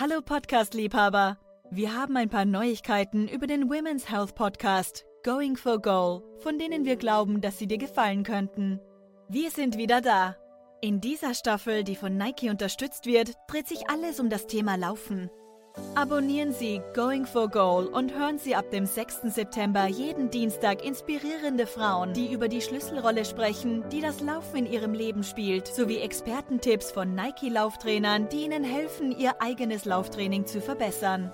Hallo Podcast-Liebhaber! Wir haben ein paar Neuigkeiten über den Women's Health Podcast Going for Goal, von denen wir glauben, dass sie dir gefallen könnten. Wir sind wieder da. In dieser Staffel, die von Nike unterstützt wird, dreht sich alles um das Thema Laufen. Abonnieren Sie Going for Goal und hören Sie ab dem 6. September jeden Dienstag inspirierende Frauen, die über die Schlüsselrolle sprechen, die das Laufen in ihrem Leben spielt, sowie Expertentipps von Nike-Lauftrainern, die Ihnen helfen, Ihr eigenes Lauftraining zu verbessern.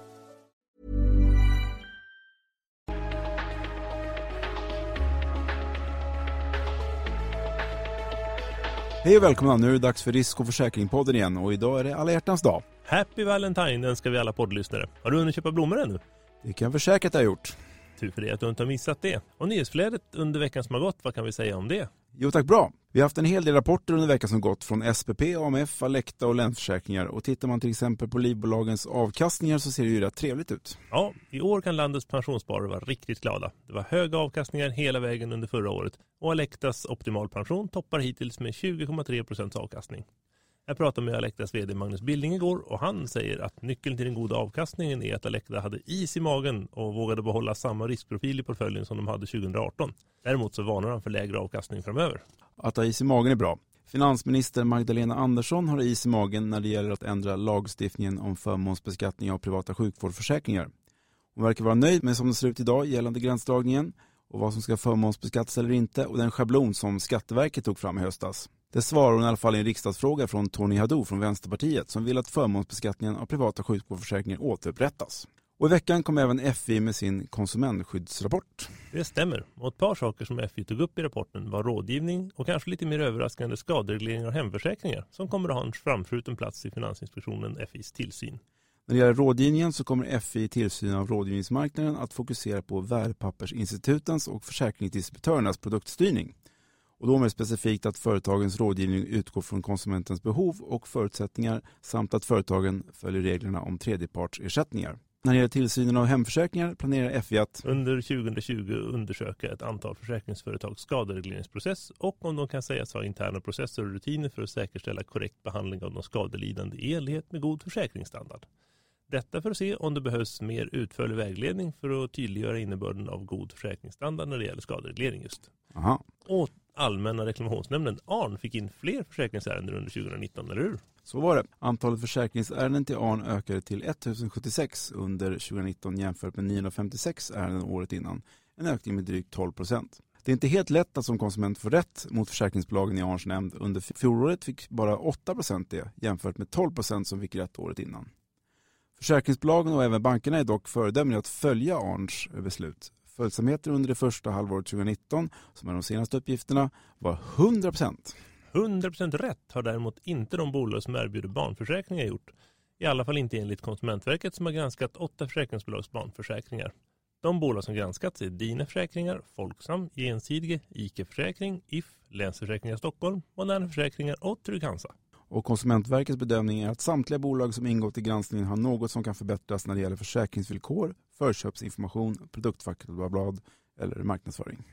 Hej och välkomna, nu är det dags för Risk och försäkringspodden igen och idag är det alla hjärtans dag. Happy Valentine önskar vi alla poddlyssnare. Har du hunnit köpa blommor ännu? Det kan jag försäkra att jag har gjort. Tur för det att du inte har missat det. Och nyhetsflödet under veckan som har gått, vad kan vi säga om det? Jo tack, bra. Vi har haft en hel del rapporter under veckan som gått från SPP, AMF, Alecta och Länsförsäkringar och tittar man till exempel på livbolagens avkastningar så ser det ju rätt trevligt ut. Ja, i år kan landets pensionssparare vara riktigt glada. Det var höga avkastningar hela vägen under förra året och Alectas optimalpension toppar hittills med 20,3 procents avkastning. Jag pratade med Alectas vd Magnus Billing igår och han säger att nyckeln till den goda avkastningen är att Alecta hade is i magen och vågade behålla samma riskprofil i portföljen som de hade 2018. Däremot så varnar han för lägre avkastning framöver. Att ha is i magen är bra. Finansminister Magdalena Andersson har is i magen när det gäller att ändra lagstiftningen om förmånsbeskattning av privata sjukvårdsförsäkringar. Hon verkar vara nöjd med som det ser ut idag gällande gränsdragningen och vad som ska förmånsbeskattas eller inte och den schablon som Skatteverket tog fram i höstas. Det svarar hon i alla fall i en riksdagsfråga från Tony Hadou från Vänsterpartiet som vill att förmånsbeskattningen av privata sjukvårdsförsäkringar återupprättas. Och i veckan kom även FI med sin konsumentskyddsrapport. Det stämmer. Och ett par saker som FI tog upp i rapporten var rådgivning och kanske lite mer överraskande skadereglering av hemförsäkringar som kommer att ha en framskjuten plats i Finansinspektionen FIs tillsyn. När det gäller rådgivningen så kommer FI i tillsynen av rådgivningsmarknaden att fokusera på värdepappersinstitutens och försäkringsdistributörernas produktstyrning. Och då mer specifikt att företagens rådgivning utgår från konsumentens behov och förutsättningar samt att företagen följer reglerna om tredjepartsersättningar. När det gäller tillsynen av hemförsäkringar planerar FI att under 2020 undersöka ett antal försäkringsföretags skaderegleringsprocess och om de kan sägas ha interna processer och rutiner för att säkerställa korrekt behandling av de skadelidande i enlighet med god försäkringsstandard. Detta för att se om det behövs mer utförlig vägledning för att tydliggöra innebörden av god försäkringsstandard när det gäller skadereglering just. Aha. Allmänna reklamationsnämnden, ARN, fick in fler försäkringsärenden under 2019, eller hur? Så var det. Antalet försäkringsärenden till ARN ökade till 1076 under 2019 jämfört med 956 ärenden året innan. En ökning med drygt 12 procent. Det är inte helt lätt att som konsument få rätt mot försäkringsbolagen i ARNs nämnd. Under fjolåret fick bara 8 procent det jämfört med 12 procent som fick rätt året innan. Försäkringsbolagen och även bankerna är dock föredömliga att följa ARNs beslut. Följsamheten under det första halvåret 2019, som är de senaste uppgifterna, var 100 procent. 100 procent rätt har däremot inte de bolag som erbjuder barnförsäkringar gjort. I alla fall inte enligt Konsumentverket som har granskat åtta försäkringsbolags barnförsäkringar. De bolag som granskats är Dina Försäkringar, Folksam, Gjensidige, ICA Försäkring, If, Länsförsäkringar Stockholm, Moderna Försäkringar och Trygg-Hansa. Och Konsumentverkets bedömning är att samtliga bolag som ingått i granskningen har något som kan förbättras när det gäller försäkringsvillkor, förköpsinformation, produktfaktablad eller marknadsföring.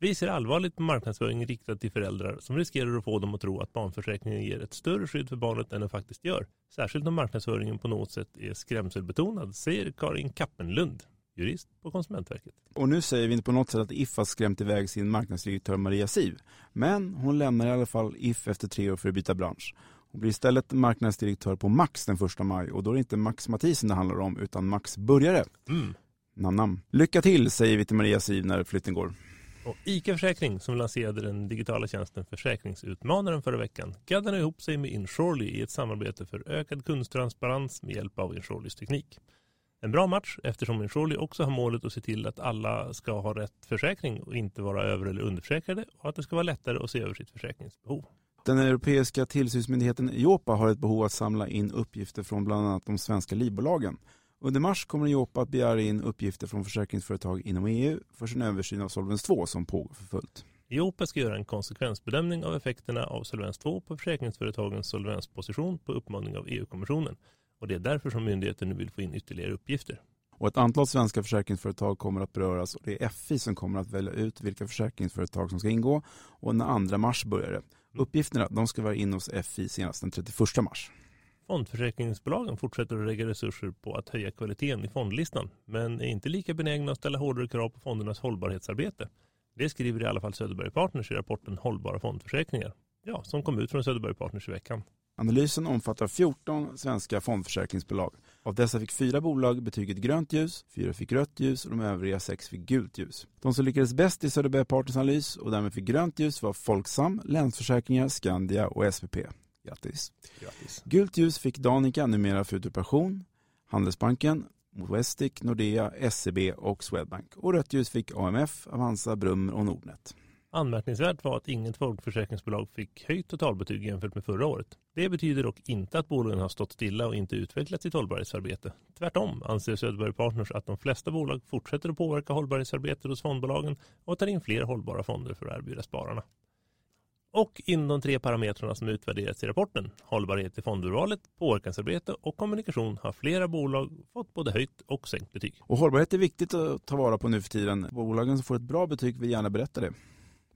Vi ser allvarligt på marknadsföring riktad till föräldrar som riskerar att få dem att tro att barnförsäkringen ger ett större skydd för barnet än den faktiskt gör. Särskilt om marknadsföringen på något sätt är skrämselbetonad, säger Karin Kappenlund, jurist på Konsumentverket. Och nu säger vi inte på något sätt att If har skrämt iväg sin marknadsdirektör Maria Siv. Men hon lämnar i alla fall If efter tre år för att byta bransch. Hon blir istället marknadsdirektör på Max den första maj och då är det inte Max Mathisen det handlar om utan Max Börjare. Mm. Nam, nam. Lycka till säger vi till Maria Siv när flytten går. Och ICA Försäkring som lanserade den digitala tjänsten Försäkringsutmanaren förra veckan gaddade ihop sig med Insurely i ett samarbete för ökad kundtransparens med hjälp av Insurelys teknik. En bra match eftersom Insurely också har målet att se till att alla ska ha rätt försäkring och inte vara över eller underförsäkrade och att det ska vara lättare att se över sitt försäkringsbehov. Den europeiska tillsynsmyndigheten Jopa har ett behov att samla in uppgifter från bland annat de svenska livbolagen. Under mars kommer Jopa att begära in uppgifter från försäkringsföretag inom EU för sin översyn av Solvens 2 som pågår för fullt. Jopa ska göra en konsekvensbedömning av effekterna av Solvens 2 på försäkringsföretagens solvensposition på uppmaning av EU-kommissionen. Och det är därför som myndigheten nu vill få in ytterligare uppgifter. Och ett antal svenska försäkringsföretag kommer att beröras och det är FI som kommer att välja ut vilka försäkringsföretag som ska ingå och den 2 mars börjar det. Uppgifterna de ska vara in hos FI senast den 31 mars. Fondförsäkringsbolagen fortsätter att lägga resurser på att höja kvaliteten i fondlistan men är inte lika benägna att ställa hårdare krav på fondernas hållbarhetsarbete. Det skriver i alla fall Söderberg Partners i rapporten Hållbara fondförsäkringar. Ja, som kom ut från Söderberg Partners i veckan. Analysen omfattar 14 svenska fondförsäkringsbolag. Av dessa fick fyra bolag betyget grönt ljus, fyra fick rött ljus och de övriga sex fick gult ljus. De som lyckades bäst i Söderberg Partners analys och därmed fick grönt ljus var Folksam, Länsförsäkringar, Skandia och SPP. Grattis. Grattis. Gult ljus fick Danica, numera Futurpassion, Handelsbanken, Westic, Nordea, SEB och Swedbank. Och rött ljus fick AMF, Avanza, Brummer och Nordnet. Anmärkningsvärt var att inget folkförsäkringsbolag fick höjt totalbetyg jämfört med förra året. Det betyder dock inte att bolagen har stått stilla och inte utvecklat sitt hållbarhetsarbete. Tvärtom anser Söderberg Partners att de flesta bolag fortsätter att påverka hållbarhetsarbetet hos fondbolagen och tar in fler hållbara fonder för att erbjuda spararna. Och inom de tre parametrarna som utvärderats i rapporten, hållbarhet i fondurvalet, påverkansarbete och kommunikation, har flera bolag fått både höjt och sänkt betyg. Och hållbarhet är viktigt att ta vara på nu för tiden. Bolagen som får ett bra betyg vill gärna berätta det.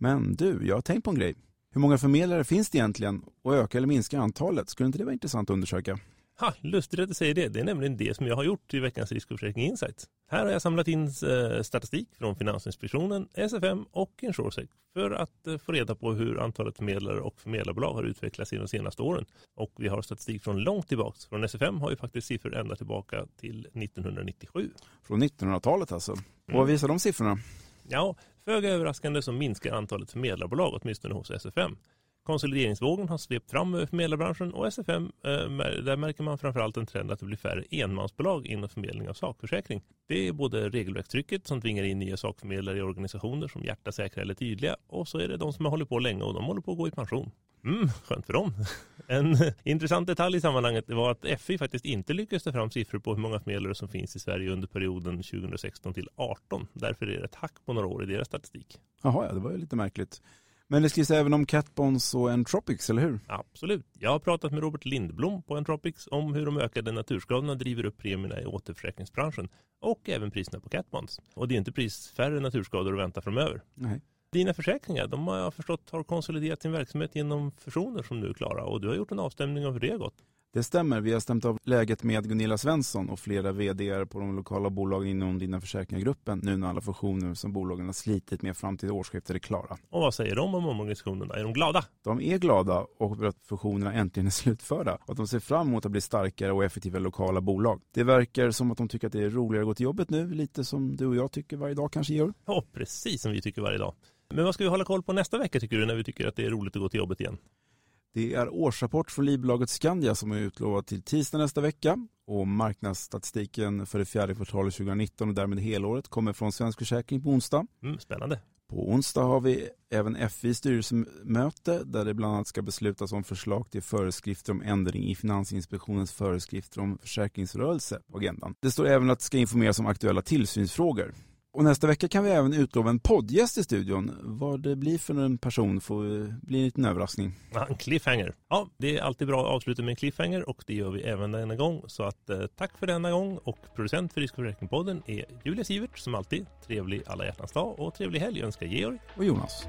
Men du, jag har tänkt på en grej. Hur många förmedlare finns det egentligen och öka eller minska antalet? Skulle inte det vara intressant att undersöka? Ha, lustigt att du säger det. Det är nämligen det som jag har gjort i veckans risk och försäkring Insights. Här har jag samlat in eh, statistik från Finansinspektionen, SFM och Insuresec för att eh, få reda på hur antalet förmedlare och förmedlarbolag har utvecklats i de senaste åren. Och vi har statistik från långt tillbaka. Från SFM har vi faktiskt siffror ända tillbaka till 1997. Från 1900-talet alltså. Och vad visar de siffrorna? Ja, föga överraskande så minskar antalet förmedlarbolag åtminstone hos SFM. Konsolideringsvågen har svept fram över förmedlarbranschen och SFM, eh, där märker man framförallt en trend att det blir färre enmansbolag inom förmedling av sakförsäkring. Det är både regelverkstrycket som tvingar in nya sakförmedlare i organisationer som hjärta, säkra eller tydliga och så är det de som har hållit på länge och de håller på att gå i pension. Mm, skönt för dem. En intressant detalj i sammanhanget var att FI faktiskt inte lyckades ta fram siffror på hur många förmedlare som finns i Sverige under perioden 2016 till 2018. Därför är det ett hack på några år i deras statistik. Jaha, ja, det var ju lite märkligt. Men det skrivs även om Catbonds och Entropics, eller hur? Absolut. Jag har pratat med Robert Lindblom på Entropics om hur de ökade naturskadorna driver upp premierna i återförsäkringsbranschen och även priserna på Catbonds. Och det är inte pris färre naturskador att vänta framöver. Nej. Dina försäkringar, de har jag förstått har konsoliderat sin verksamhet genom fusioner som nu är klara och du har gjort en avstämning av hur det har gått. Det stämmer. Vi har stämt av läget med Gunilla Svensson och flera vd på de lokala bolagen inom Dina Försäkringar-gruppen nu när alla fusioner som bolagen har slitit med fram till årsskiftet är klara. Och vad säger de om omorganisationerna? Är de glada? De är glada och att fusionerna äntligen är slutförda och att de ser fram emot att bli starkare och effektiva lokala bolag. Det verkar som att de tycker att det är roligare att gå till jobbet nu, lite som du och jag tycker varje dag kanske gör. Ja, precis som vi tycker varje dag. Men vad ska vi hålla koll på nästa vecka tycker du när vi tycker att det är roligt att gå till jobbet igen? Det är årsrapport från livbolaget Skandia som är utlovat till tisdag nästa vecka och marknadsstatistiken för det fjärde kvartalet 2019 och därmed helåret kommer från Svensk Försäkring på onsdag. Mm, spännande. På onsdag har vi även FI styrelsemöte där det bland annat ska beslutas om förslag till föreskrifter om ändring i Finansinspektionens föreskrifter om försäkringsrörelse på agendan. Det står även att det ska informeras om aktuella tillsynsfrågor. Och nästa vecka kan vi även utlova en poddgäst i studion. Vad det blir för en person får bli en liten överraskning. Ja, en cliffhanger. Ja, det är alltid bra att avsluta med en cliffhanger och det gör vi även denna gång. Så att eh, tack för denna gång och producent för Risk podden är Julia Sivert som alltid. Trevlig alla hjärtans dag och trevlig helg önskar Georg och Jonas.